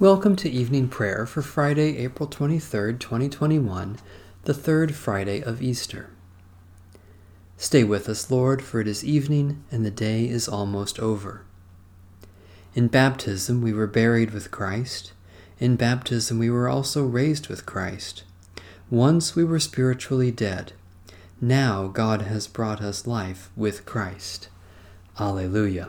Welcome to evening prayer for Friday, April 23rd, 2021, the third Friday of Easter. Stay with us, Lord, for it is evening and the day is almost over. In baptism we were buried with Christ. In baptism we were also raised with Christ. Once we were spiritually dead. Now God has brought us life with Christ. Alleluia.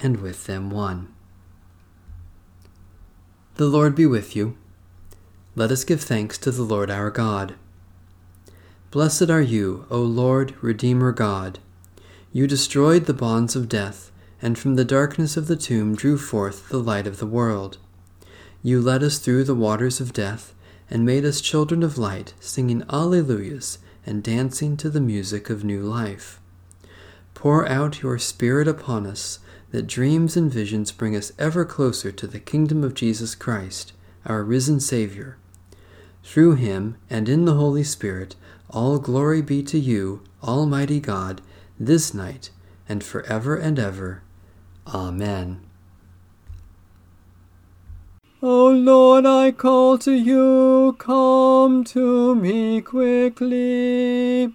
and with them one. The Lord be with you. Let us give thanks to the Lord our God. Blessed are you, O Lord, Redeemer God. You destroyed the bonds of death, and from the darkness of the tomb drew forth the light of the world. You led us through the waters of death, and made us children of light, singing Alleluias and dancing to the music of new life. Pour out your Spirit upon us that dreams and visions bring us ever closer to the kingdom of Jesus Christ, our risen Savior. Through him and in the Holy Spirit, all glory be to you, Almighty God, this night and forever and ever. Amen. O Lord, I call to you, come to me quickly.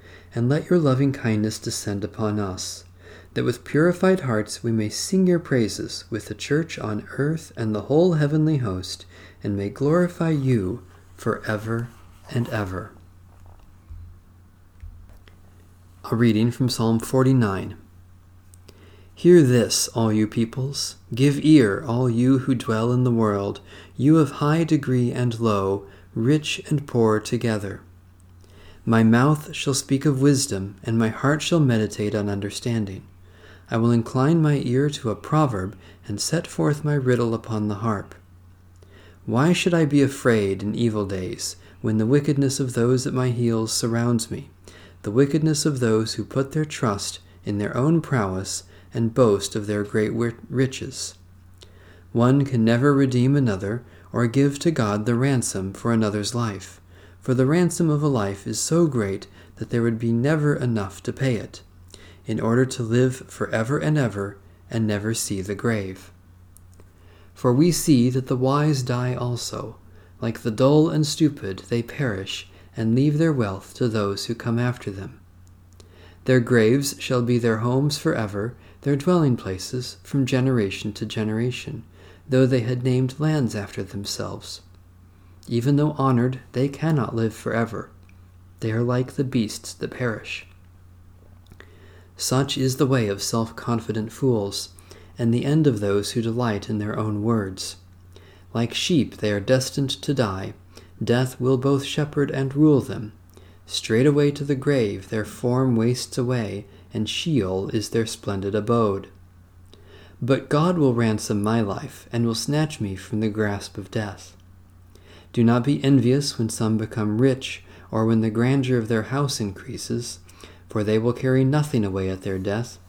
and let your loving kindness descend upon us, that with purified hearts we may sing your praises with the church on earth and the whole heavenly host, and may glorify you for ever and ever. A reading from Psalm 49. Hear this, all you peoples. Give ear, all you who dwell in the world, you of high degree and low, rich and poor together. My mouth shall speak of wisdom, and my heart shall meditate on understanding. I will incline my ear to a proverb, and set forth my riddle upon the harp. Why should I be afraid in evil days, when the wickedness of those at my heels surrounds me, the wickedness of those who put their trust in their own prowess and boast of their great riches? One can never redeem another, or give to God the ransom for another's life for the ransom of a life is so great that there would be never enough to pay it, in order to live forever and ever and never see the grave. For we see that the wise die also, like the dull and stupid, they perish and leave their wealth to those who come after them. Their graves shall be their homes forever, their dwelling places from generation to generation, though they had named lands after themselves. Even though honored, they cannot live forever. They are like the beasts that perish. Such is the way of self confident fools, and the end of those who delight in their own words. Like sheep, they are destined to die. Death will both shepherd and rule them. Straightway to the grave their form wastes away, and Sheol is their splendid abode. But God will ransom my life, and will snatch me from the grasp of death. Do not be envious when some become rich, or when the grandeur of their house increases, for they will carry nothing away at their death,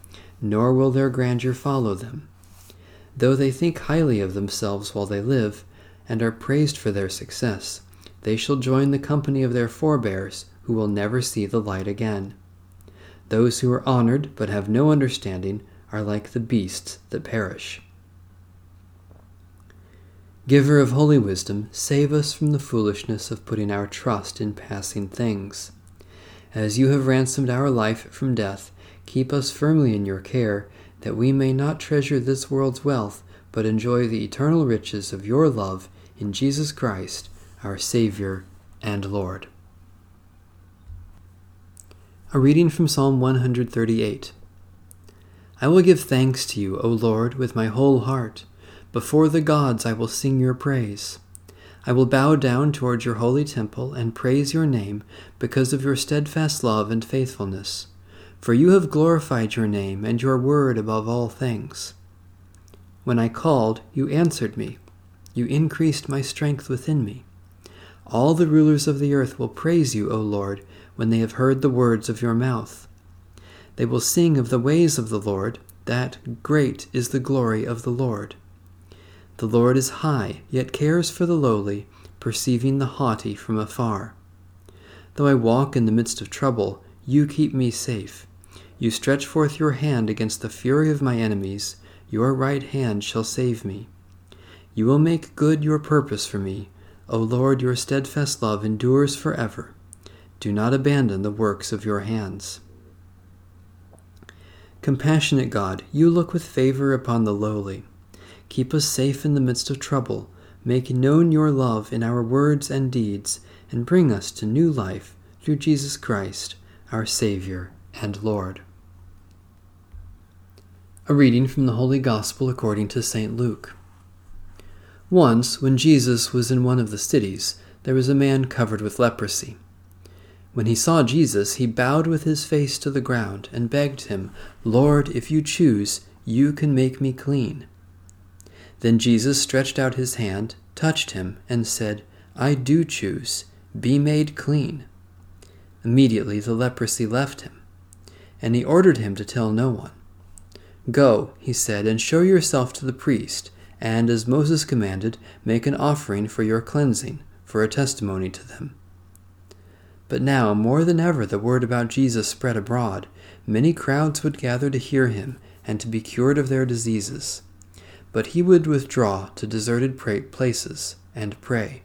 nor will their grandeur follow them. Though they think highly of themselves while they live, and are praised for their success, they shall join the company of their forebears, who will never see the light again. Those who are honored but have no understanding are like the beasts that perish. Giver of holy wisdom, save us from the foolishness of putting our trust in passing things. As you have ransomed our life from death, keep us firmly in your care, that we may not treasure this world's wealth, but enjoy the eternal riches of your love in Jesus Christ, our Savior and Lord. A reading from Psalm 138. I will give thanks to you, O Lord, with my whole heart. Before the gods I will sing your praise. I will bow down toward your holy temple and praise your name because of your steadfast love and faithfulness. For you have glorified your name and your word above all things. When I called, you answered me. You increased my strength within me. All the rulers of the earth will praise you, O Lord, when they have heard the words of your mouth. They will sing of the ways of the Lord, that great is the glory of the Lord. The Lord is high, yet cares for the lowly, perceiving the haughty from afar. Though I walk in the midst of trouble, you keep me safe. You stretch forth your hand against the fury of my enemies, your right hand shall save me. You will make good your purpose for me. O Lord, your steadfast love endures forever. Do not abandon the works of your hands. Compassionate God, you look with favor upon the lowly. Keep us safe in the midst of trouble. Make known your love in our words and deeds, and bring us to new life through Jesus Christ, our Savior and Lord. A reading from the Holy Gospel according to St. Luke. Once, when Jesus was in one of the cities, there was a man covered with leprosy. When he saw Jesus, he bowed with his face to the ground and begged him, Lord, if you choose, you can make me clean. Then Jesus stretched out his hand, touched him, and said, I do choose, be made clean. Immediately the leprosy left him, and he ordered him to tell no one. Go, he said, and show yourself to the priest, and, as Moses commanded, make an offering for your cleansing, for a testimony to them. But now, more than ever, the word about Jesus spread abroad. Many crowds would gather to hear him and to be cured of their diseases. But he would withdraw to deserted places and pray.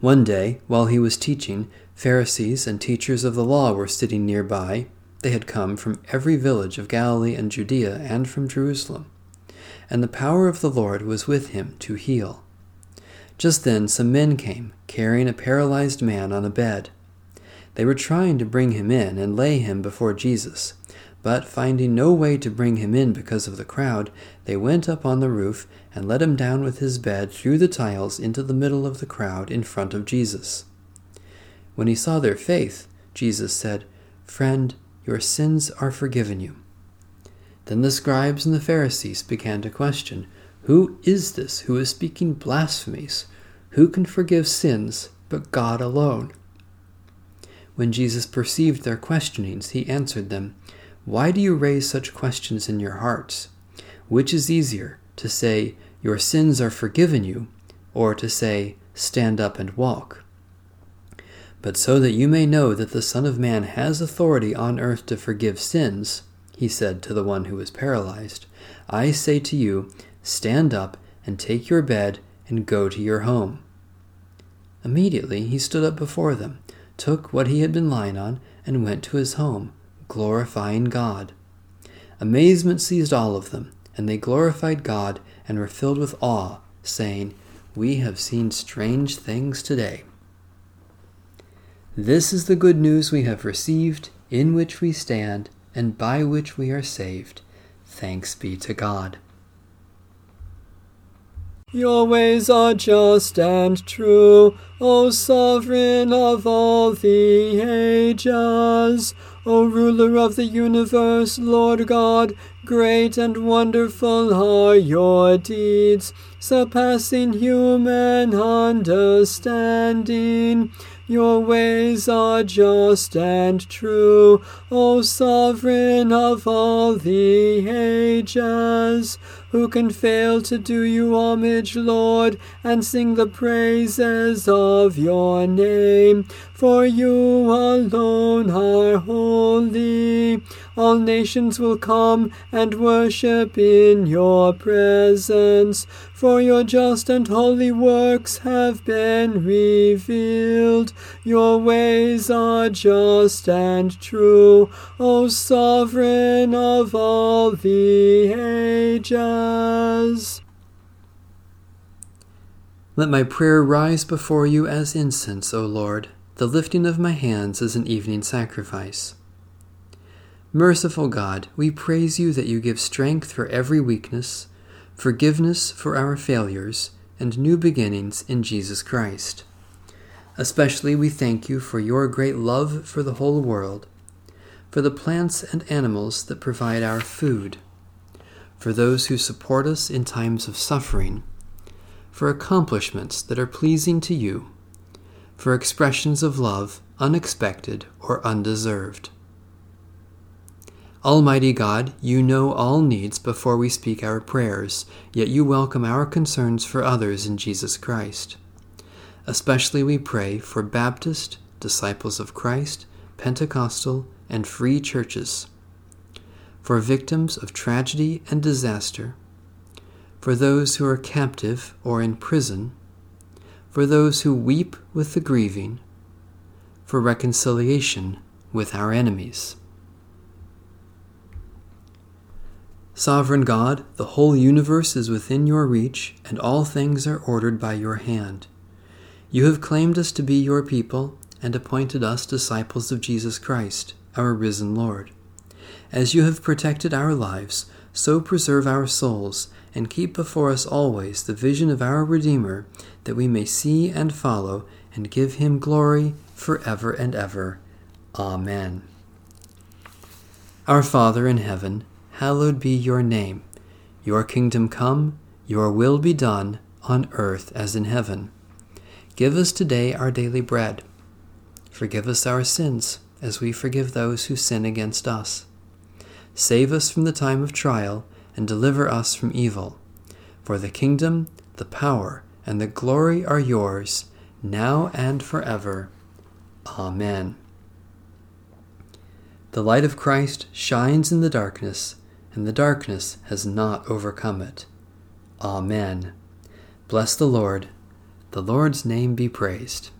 One day, while he was teaching, Pharisees and teachers of the law were sitting nearby. They had come from every village of Galilee and Judea and from Jerusalem. And the power of the Lord was with him to heal. Just then some men came, carrying a paralyzed man on a bed. They were trying to bring him in and lay him before Jesus, but finding no way to bring him in because of the crowd, they went up on the roof and let him down with his bed through the tiles into the middle of the crowd in front of Jesus. When he saw their faith, Jesus said, Friend, your sins are forgiven you. Then the scribes and the Pharisees began to question, who is this who is speaking blasphemies? Who can forgive sins but God alone? When Jesus perceived their questionings, he answered them, Why do you raise such questions in your hearts? Which is easier, to say, Your sins are forgiven you, or to say, Stand up and walk? But so that you may know that the Son of Man has authority on earth to forgive sins, he said to the one who was paralyzed, I say to you, stand up and take your bed and go to your home. Immediately he stood up before them, took what he had been lying on, and went to his home, glorifying God. Amazement seized all of them, and they glorified God and were filled with awe, saying, We have seen strange things today. This is the good news we have received, in which we stand, and by which we are saved. Thanks be to God. Your ways are just and true, O sovereign of all the ages. O ruler of the universe, Lord God, great and wonderful are your deeds, surpassing human understanding. Your ways are just and true, O sovereign of all the ages. Who can fail to do you homage, Lord, and sing the praises of your name? For you alone are holy. All nations will come and worship in your presence, for your just and holy works have been revealed. Your ways are just and true, O sovereign of all the ages. Let my prayer rise before you as incense, O Lord, the lifting of my hands as an evening sacrifice. Merciful God, we praise you that you give strength for every weakness, forgiveness for our failures, and new beginnings in Jesus Christ. Especially we thank you for your great love for the whole world, for the plants and animals that provide our food, for those who support us in times of suffering, for accomplishments that are pleasing to you, for expressions of love unexpected or undeserved. Almighty God, you know all needs before we speak our prayers, yet you welcome our concerns for others in Jesus Christ. Especially we pray for Baptist, Disciples of Christ, Pentecostal, and free churches, for victims of tragedy and disaster, for those who are captive or in prison, for those who weep with the grieving, for reconciliation with our enemies. Sovereign God, the whole universe is within your reach, and all things are ordered by your hand. You have claimed us to be your people and appointed us disciples of Jesus Christ, our risen Lord. As you have protected our lives, so preserve our souls, and keep before us always the vision of our Redeemer, that we may see and follow and give him glory for ever and ever. Amen. Our Father in heaven, hallowed be your name. Your kingdom come, your will be done, on earth as in heaven. Give us today our daily bread. Forgive us our sins, as we forgive those who sin against us. Save us from the time of trial, and deliver us from evil. For the kingdom, the power, and the glory are yours, now and forever. Amen. The light of Christ shines in the darkness and the darkness has not overcome it. Amen. Bless the Lord. The Lord's name be praised.